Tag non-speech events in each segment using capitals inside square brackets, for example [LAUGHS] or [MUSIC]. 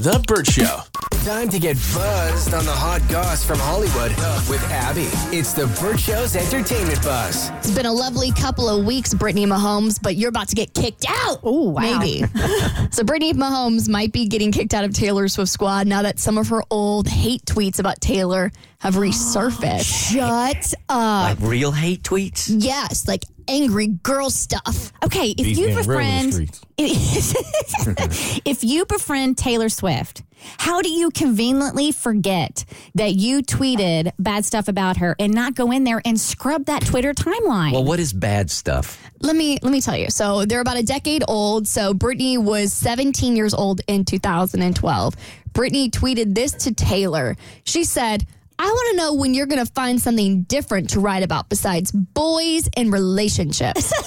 The Burt Show. Time to get buzzed on the hot goss from Hollywood with Abby. It's the Burt Show's entertainment buzz. It's been a lovely couple of weeks, Brittany Mahomes, but you're about to get kicked out. Oh, wow. Maybe. [LAUGHS] so Brittany Mahomes might be getting kicked out of Taylor Swift squad now that some of her old hate tweets about Taylor have resurfaced. [GASPS] Shut up. Like real hate tweets? yes, like angry girl stuff. Okay, if These you being real in the befriend streets. [LAUGHS] if you befriend Taylor Swift, how do you conveniently forget that you tweeted bad stuff about her and not go in there and scrub that Twitter timeline? Well, what is bad stuff? Let me let me tell you. So they're about a decade old. So Brittany was 17 years old in 2012. Brittany tweeted this to Taylor. She said, I want to know when you're going to find something different to write about besides boys and relationships. [LAUGHS]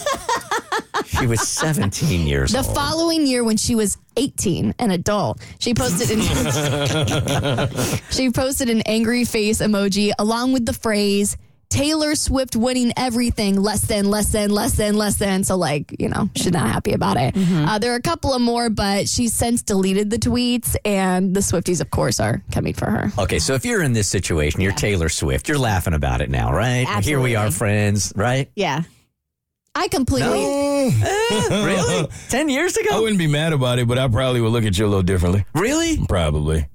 She was 17 years The old. The following year, when she was 18, an adult, she posted an [LAUGHS] [LAUGHS] she posted an angry face emoji along with the phrase Taylor Swift winning everything less than less than less than less than. So like you know she's not happy about it. Uh, there are a couple of more, but she's since deleted the tweets, and the Swifties, of course, are coming for her. Okay, so if you're in this situation, you're Taylor Swift. You're laughing about it now, right? Here we are, friends, right? yeah. I completely. [LAUGHS] really? [LAUGHS] 10 years ago? I wouldn't be mad about it, but I probably would look at you a little differently. Really? Probably.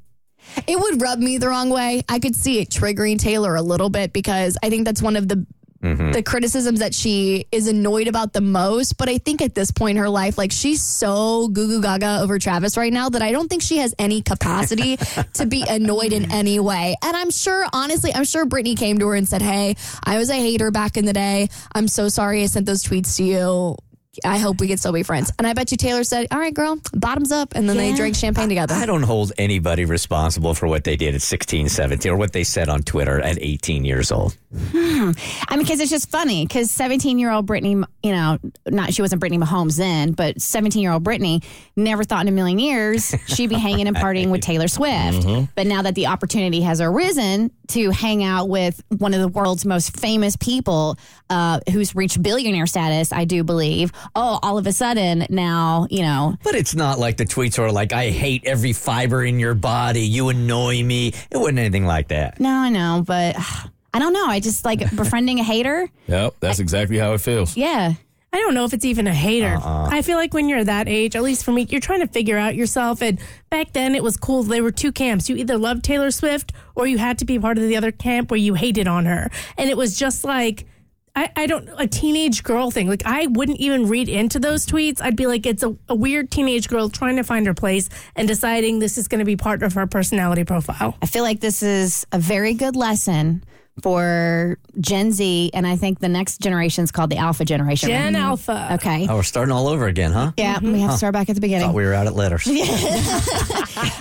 It would rub me the wrong way. I could see it triggering Taylor a little bit because I think that's one of the mm-hmm. the criticisms that she is annoyed about the most. But I think at this point in her life, like she's so goo goo gaga over Travis right now that I don't think she has any capacity to be [LAUGHS] annoyed in any way. And I'm sure, honestly, I'm sure Brittany came to her and said, Hey, I was a hater back in the day. I'm so sorry I sent those tweets to you. I hope we can still be friends. And I bet you Taylor said, All right, girl, bottoms up. And then they drank champagne together. I don't hold anybody responsible for what they did at 16, 17, or what they said on Twitter at 18 years old. I mean, because it's just funny. Because seventeen-year-old Brittany, you know, not she wasn't Brittany Mahomes then, but seventeen-year-old Brittany never thought in a million years she'd be hanging and partying with [LAUGHS] Taylor Swift. But now that the opportunity has arisen to hang out with one of the world's most famous people, uh, who's reached billionaire status, I do believe. Oh, all of a sudden now, you know, But it's not like the tweets are like, I hate every fiber in your body. You annoy me. It wasn't anything like that. no, I know, but [SIGHS] I don't know. I just like befriending a hater. Yep, that's exactly how it feels. Yeah. I don't know if it's even a hater. Uh-uh. I feel like when you're that age, at least for me, you're trying to figure out yourself. And back then, it was cool. There were two camps. You either loved Taylor Swift or you had to be part of the other camp where you hated on her. And it was just like, I, I don't, a teenage girl thing. Like, I wouldn't even read into those tweets. I'd be like, it's a, a weird teenage girl trying to find her place and deciding this is going to be part of her personality profile. I feel like this is a very good lesson for Gen Z, and I think the next generation is called the Alpha generation. Gen Alpha. Okay. Oh, we're starting all over again, huh? Yeah, we have to start back at the beginning. Thought we were out at letters. [LAUGHS]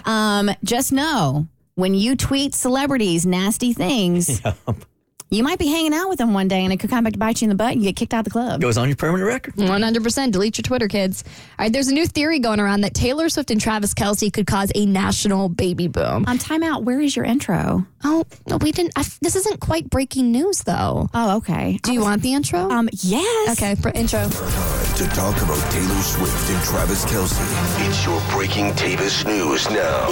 Um, just know when you tweet celebrities nasty things, [LAUGHS] you might be hanging out with them one day, and it could come back to bite you in the butt. and You get kicked out of the club. Goes on your permanent record. 100% delete your Twitter, kids. All right, there's a new theory going around that Taylor Swift and Travis Kelce could cause a national baby boom. On timeout, where is your intro? Oh, no, we didn't. I, this isn't quite breaking news, though. Oh, okay. Do you want the intro? Um, yes. okay, for intro. Time to talk about Taylor Swift and Travis Kelce. It's your breaking Tavis news now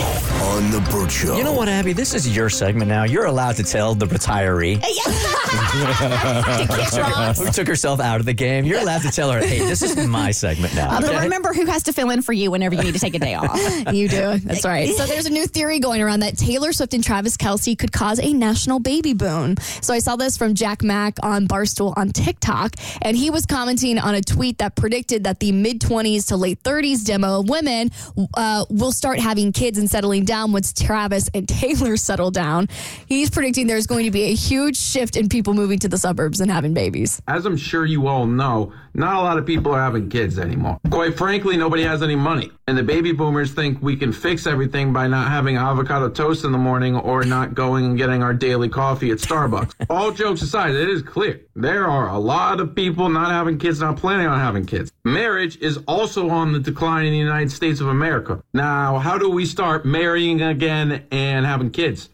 on The Burt Show. You know what, Abby? This is your segment now. You're allowed to tell the retiree [LAUGHS] who took herself out of the game. You're allowed to tell her, hey, this is my segment now. But remember who has to fill in for you whenever you need to take a day off. [LAUGHS] You do. That's right. So there's a new theory going around that Taylor Swift and Travis Kelce could cause a national baby boom. So I saw this from Jack Mack on Barstool on TikTok, and he was commenting on a tweet that predicted that the mid 20s to late 30s demo of women uh, will start having kids and settling down once Travis and Taylor settle down. He's predicting there's going to be a huge shift in people moving to the suburbs and having babies. As I'm sure you all know, not a lot of people are having kids anymore. Quite frankly, nobody has any money. And the baby boomers think we can fix everything by not having avocado toast in the morning or not going and getting our daily coffee at Starbucks. [LAUGHS] all jokes aside, it is clear there are a lot of people not having kids, not planning on having kids. Marriage is also on the decline in the United States of America. Now, how do we start marrying again and having kids?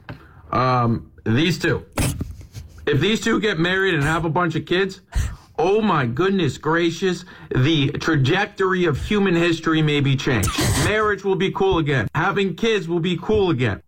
Um, these two. If these two get married and have a bunch of kids, oh my goodness gracious, the trajectory of human history may be changed. Marriage will be cool again. Having kids will be cool again.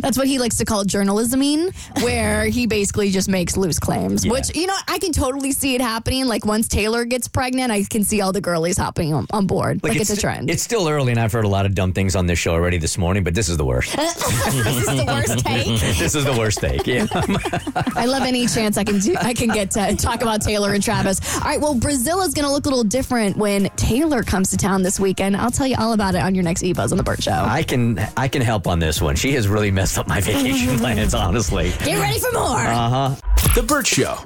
That's what he likes to call journalisming, where he basically just makes loose claims. Which you know, I can totally see it happening. Like once Taylor gets pregnant, I can see all the girlies hopping on, on board. Like, it's, a trend. It's still early, and I've heard a lot of dumb things on this show already this morning, but this is the worst. [LAUGHS] this is the worst [LAUGHS] take. this is the worst take. Yeah. [LAUGHS] I love any chance I can do. I can get to talk about Taylor and Travis. All right. Well, Brazil is going to look a little different when Taylor comes to town this weekend. I'll tell you all about it on your next E Buzz on the Burt Show. I can I can help on this one. She has really messed up my vacation [LAUGHS] plans, honestly. Get ready for more. Uh huh. The Burt Show.